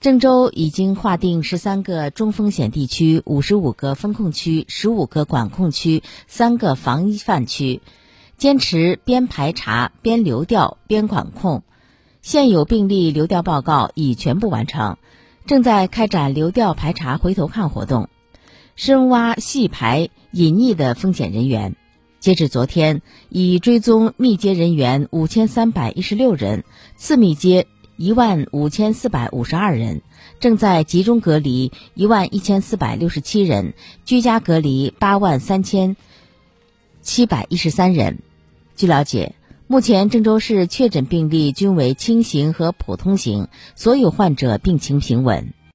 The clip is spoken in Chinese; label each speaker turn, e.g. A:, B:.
A: 郑州已经划定十三个中风险地区、五十五个风控区、十五个管控区、三个防疫范区，坚持边排查边流调边管控。现有病例流调报告已全部完成，正在开展流调排查回头看活动，深挖细排隐匿的风险人员。截至昨天，已追踪密接人员五千三百一十六人，次密接。一万五千四百五十二人正在集中隔离，一万一千四百六十七人居家隔离，八万三千七百一十三人。据了解，目前郑州市确诊病例均为轻型和普通型，所有患者病情平稳。